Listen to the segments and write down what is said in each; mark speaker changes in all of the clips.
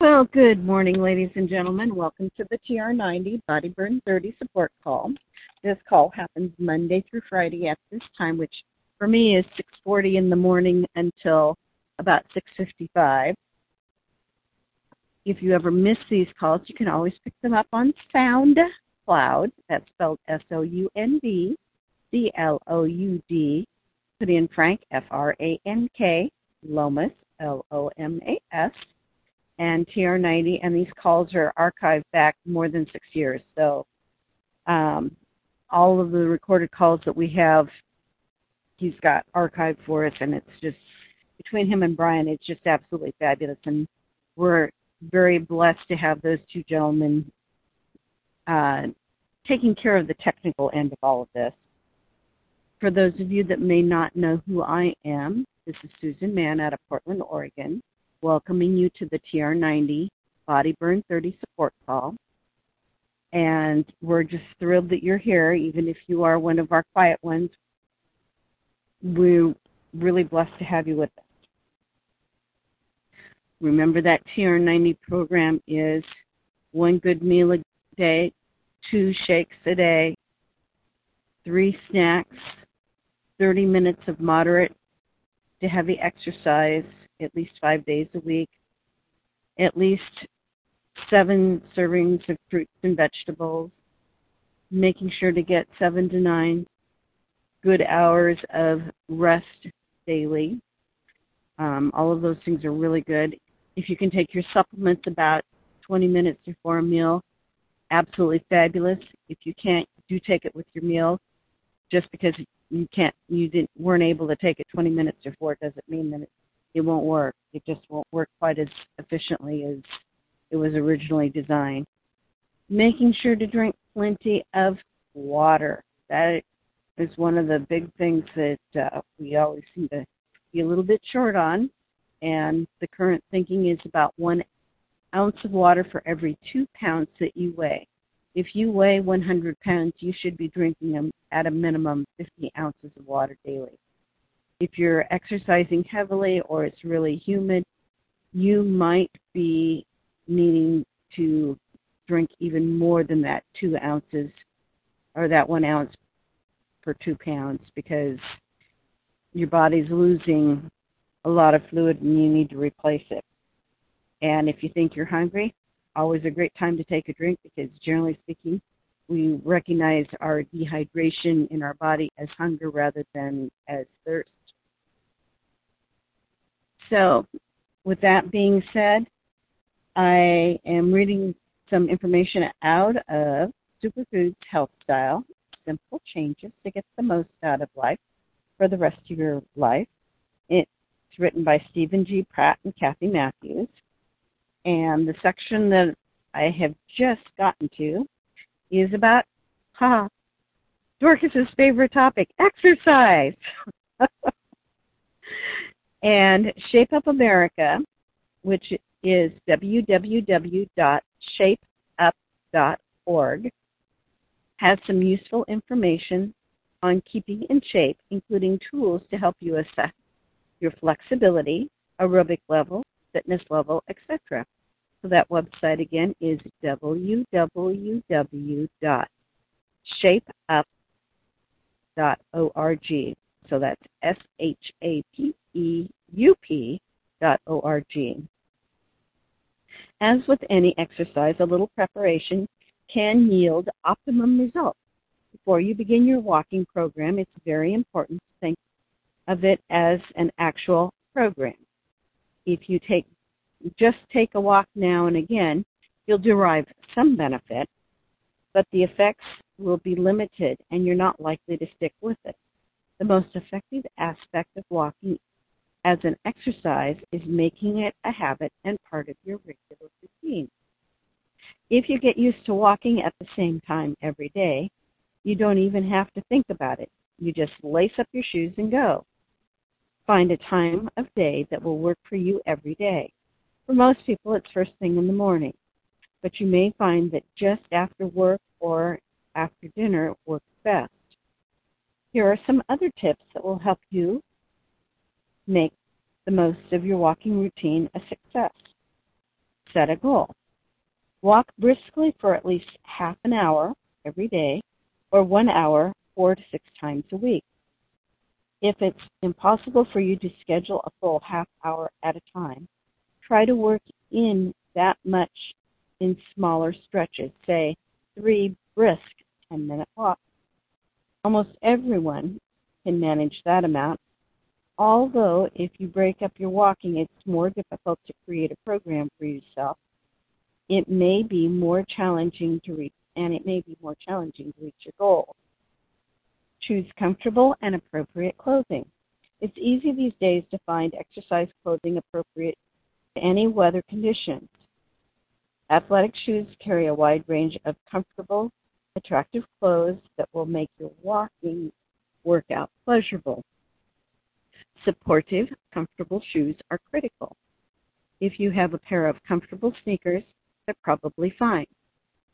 Speaker 1: Well, good morning, ladies and gentlemen. Welcome to the TR90 Body Burn 30 support call. This call happens Monday through Friday at this time, which for me is 6:40 in the morning until about 6:55. If you ever miss these calls, you can always pick them up on SoundCloud. That's spelled S-O-U-N-D C-L-O-U-D. Put in Frank F-R-A-N-K Lomas L-O-M-A-S and TR90, and these calls are archived back more than six years. So um, all of the recorded calls that we have, he's got archived for us, and it's just between him and Brian, it's just absolutely fabulous, and we're very blessed to have those two gentlemen uh, taking care of the technical end of all of this. For those of you that may not know who I am, this is Susan Mann out of Portland, Oregon welcoming you to the TR90 Body Burn 30 support call. And we're just thrilled that you're here, even if you are one of our quiet ones. We're really blessed to have you with us. Remember that TR90 program is one good meal a day, two shakes a day, three snacks, 30 minutes of moderate to heavy exercise, at least five days a week, at least seven servings of fruits and vegetables, making sure to get seven to nine good hours of rest daily. Um, all of those things are really good. If you can take your supplements about 20 minutes before a meal, absolutely fabulous. If you can't, do take it with your meal. Just because you can't, you didn't, weren't able to take it 20 minutes before doesn't mean that it it won't work. It just won't work quite as efficiently as it was originally designed. Making sure to drink plenty of water. That is one of the big things that uh, we always seem to be a little bit short on. And the current thinking is about one ounce of water for every two pounds that you weigh. If you weigh 100 pounds, you should be drinking at a minimum 50 ounces of water daily if you're exercising heavily or it's really humid, you might be needing to drink even more than that two ounces or that one ounce per two pounds because your body's losing a lot of fluid and you need to replace it. And if you think you're hungry, always a great time to take a drink because generally speaking, we recognize our dehydration in our body as hunger rather than as thirst. So, with that being said, I am reading some information out of Superfoods Health Style Simple Changes to Get the Most Out of Life for the Rest of Your Life. It's written by Steven G. Pratt and Kathy Matthews. And the section that I have just gotten to is about, ha, Dorcas's favorite topic, exercise. And Shape Up America, which is www.shapeup.org, has some useful information on keeping in shape, including tools to help you assess your flexibility, aerobic level, fitness level, etc. So that website again is www.shapeup.org. So that's S H A P E-U-P dot O-R-G. As with any exercise, a little preparation can yield optimum results. Before you begin your walking program, it's very important to think of it as an actual program. If you take just take a walk now and again, you'll derive some benefit, but the effects will be limited and you're not likely to stick with it. The most effective aspect of walking as an exercise is making it a habit and part of your regular routine. If you get used to walking at the same time every day, you don't even have to think about it. You just lace up your shoes and go. Find a time of day that will work for you every day. For most people, it's first thing in the morning, but you may find that just after work or after dinner works best. Here are some other tips that will help you make the most of your walking routine a success. Set a goal. Walk briskly for at least half an hour every day or one hour four to six times a week. If it's impossible for you to schedule a full half hour at a time, try to work in that much in smaller stretches, say three brisk 10 minute walks. Almost everyone can manage that amount, although if you break up your walking, it's more difficult to create a program for yourself. It may be more challenging to reach, and it may be more challenging to reach your goal. Choose comfortable and appropriate clothing. It's easy these days to find exercise clothing appropriate to any weather conditions. Athletic shoes carry a wide range of comfortable, attractive clothes that will make your walking workout pleasurable. Supportive, comfortable shoes are critical. If you have a pair of comfortable sneakers, they're probably fine.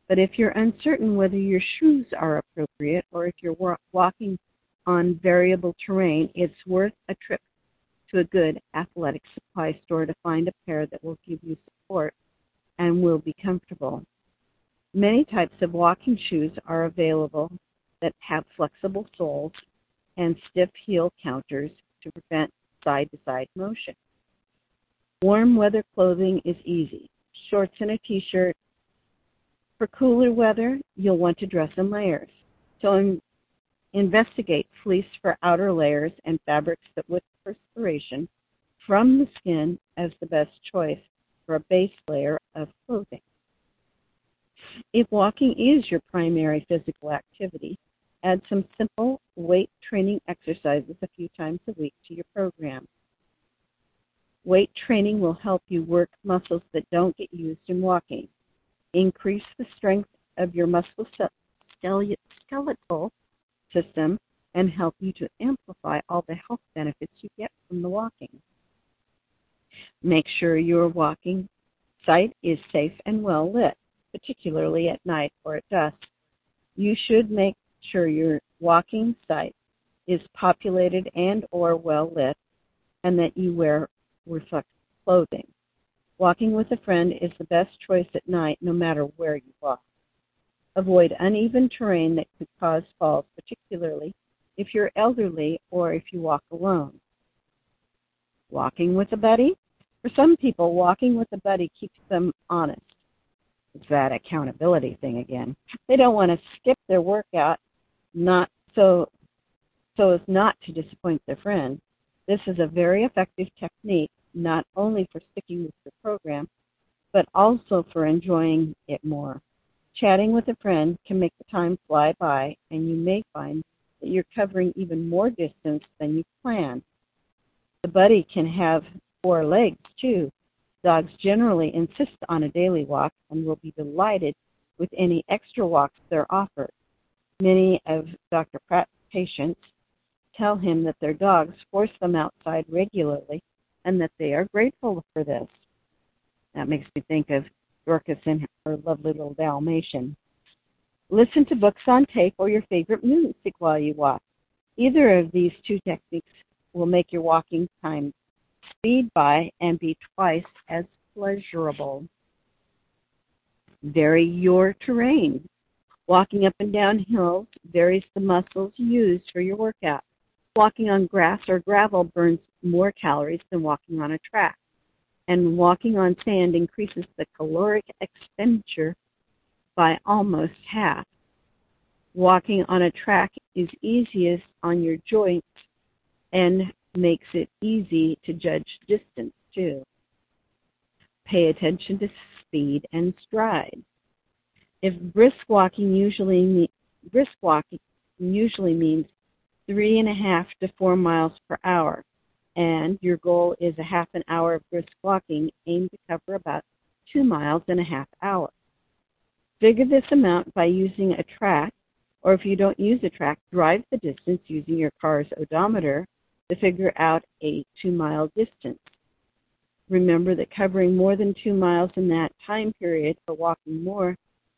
Speaker 1: But if you're uncertain whether your shoes are appropriate or if you're walking on variable terrain, it's worth a trip to a good athletic supply store to find a pair that will give you support and will be comfortable. Many types of walking shoes are available that have flexible soles and stiff heel counters to prevent side to side motion. Warm weather clothing is easy. Shorts and a t shirt. For cooler weather, you'll want to dress in layers. So investigate fleece for outer layers and fabrics that with perspiration from the skin as the best choice for a base layer of clothing. If walking is your primary physical activity, add some simple weight training exercises a few times a week to your program. Weight training will help you work muscles that don't get used in walking, increase the strength of your musculoskeletal system, and help you to amplify all the health benefits you get from the walking. Make sure your walking site is safe and well lit, particularly at night or at dusk. You should make sure your walking site is populated and or well lit and that you wear reflective clothing. Walking with a friend is the best choice at night no matter where you walk. Avoid uneven terrain that could cause falls, particularly if you're elderly or if you walk alone. Walking with a buddy? For some people, walking with a buddy keeps them honest. That accountability thing again. They don't want to skip their workout not so so as not to disappoint their friend. This is a very effective technique not only for sticking with your program, but also for enjoying it more. Chatting with a friend can make the time fly by, and you may find that you're covering even more distance than you planned. The buddy can have four legs, too. Dogs generally insist on a daily walk and will be delighted with any extra walks they're offered. Many of Dr. Pratt's patients tell him that their dogs force them outside regularly and that they are grateful for this. That makes me think of Dorcas and her lovely little Dalmatian. Listen to books on tape or your favorite music while you walk. Either of these two techniques will make your walking time speed by and be twice as pleasurable. Vary your terrain. Walking up and down hills varies the muscles used for your workout. Walking on grass or gravel burns more calories than walking on a track, and walking on sand increases the caloric expenditure by almost half. Walking on a track is easiest on your joints and makes it easy to judge distance too. Pay attention to speed and stride. If brisk walking usually brisk walking usually means three and a half to four miles per hour, and your goal is a half an hour of brisk walking, aim to cover about two miles in a half hour. Figure this amount by using a track, or if you don't use a track, drive the distance using your car's odometer to figure out a two mile distance. Remember that covering more than two miles in that time period for walking more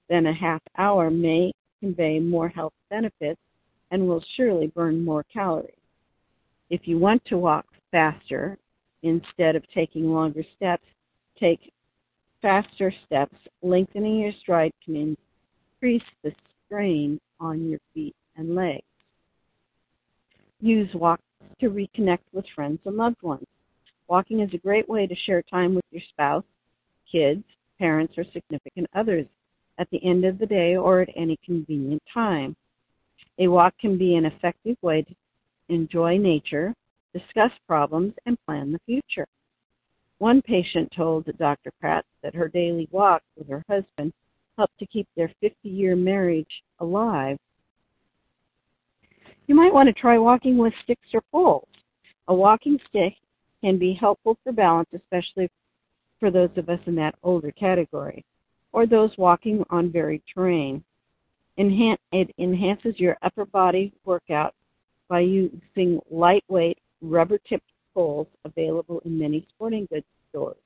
Speaker 1: than a half hour may convey more health benefits and will surely burn more calories. If you want to walk faster, instead of taking longer steps, take faster steps, lengthening your stride can increase the strain on your feet and legs. Use walks to reconnect with friends and loved ones. Walking is a great way to share time with your spouse, kids, parents, or significant others at the end of the day or at any convenient time. A walk can be an effective way to enjoy nature, discuss problems, and plan the future. One patient told Dr. Pratt that her daily walk with her husband helped to keep their 50 year marriage alive. You might want to try walking with sticks or poles. A walking stick can be helpful for balance, especially for those of us in that older category, or those walking on varied terrain. It enhances your upper body workout by using lightweight rubber tipped poles available in many sporting goods stores.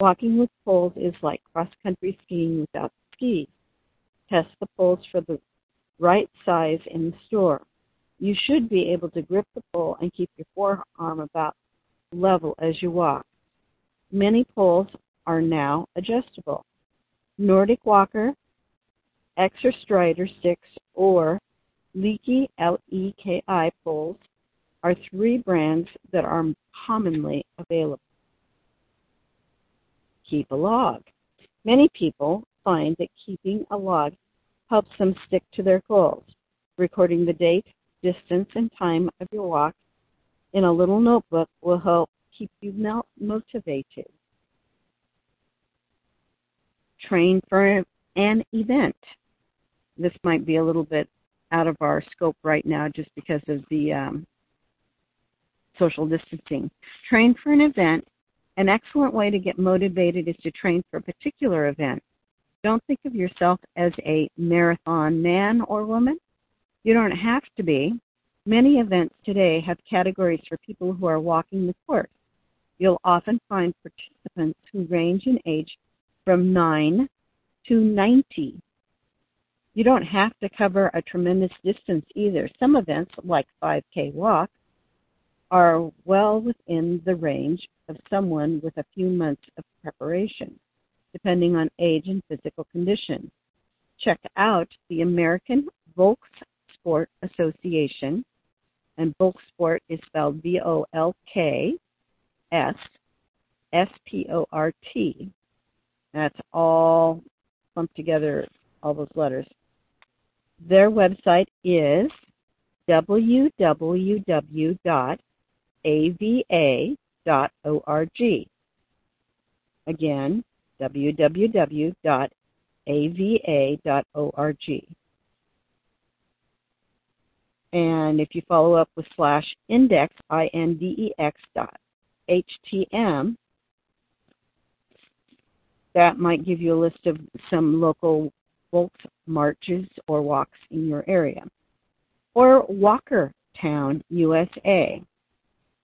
Speaker 1: Walking with poles is like cross country skiing without skis. Test the poles for the right size in the store. You should be able to grip the pole and keep your forearm about level as you walk. Many poles are now adjustable. Nordic Walker, Extra Strider sticks, or Leki L-E-K-I poles are three brands that are commonly available. Keep a log. Many people find that keeping a log helps them stick to their goals. Recording the date, distance, and time of your walk in a little notebook will help keep you motivated. Train for an event. This might be a little bit out of our scope right now just because of the um, social distancing. Train for an event. An excellent way to get motivated is to train for a particular event. Don't think of yourself as a marathon man or woman. You don't have to be. Many events today have categories for people who are walking the course. You'll often find participants who range in age from 9 to 90. You don't have to cover a tremendous distance either. Some events, like 5K Walk, are well within the range of someone with a few months of preparation, depending on age and physical condition. Check out the American Volks Association, and Volk Sport is spelled V O L K S S P O R T. That's all lumped together, all those letters. Their website is www ava.org. Again, www.ava.org. And if you follow up with slash index, I-N-D-E-X dot HTM, that might give you a list of some local Volt marches or walks in your area. Or Walker Town, USA.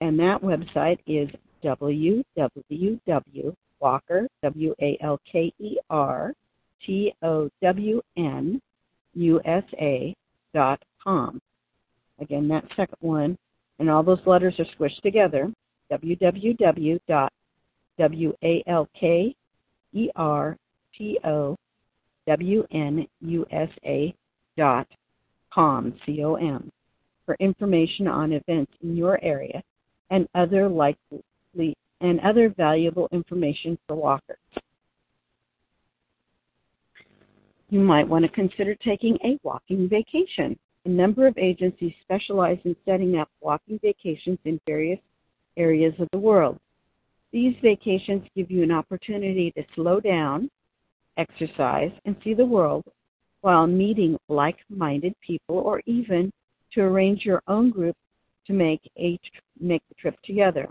Speaker 1: And that website is www.walker, W-A-L-K-E-R, T-O-W-N, USA dot com. Again, that second one, and all those letters are squished together, www.walkertoWNUSA.com com, C-O-M for information on events in your area and other likely and other valuable information for walkers. You might want to consider taking a walking vacation. A number of agencies specialize in setting up walking vacations in various areas of the world. These vacations give you an opportunity to slow down, exercise, and see the world while meeting like minded people or even to arrange your own group to make a make the trip together.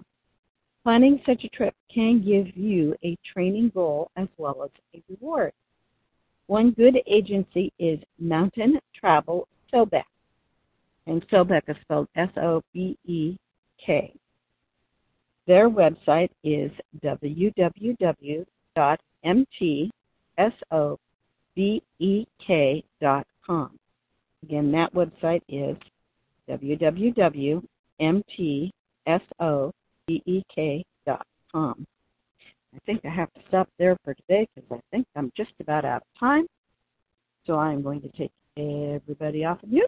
Speaker 1: Planning such a trip can give you a training goal as well as a reward. One good agency is Mountain Travel Sobek, and Sobek is spelled S-O-B-E-K. Their website is www.mtsobek.com. Again, that website is www.mtsobek.com. I think I have to stop there for today because I think I'm just about out of time. So I'm going to take everybody off of mute.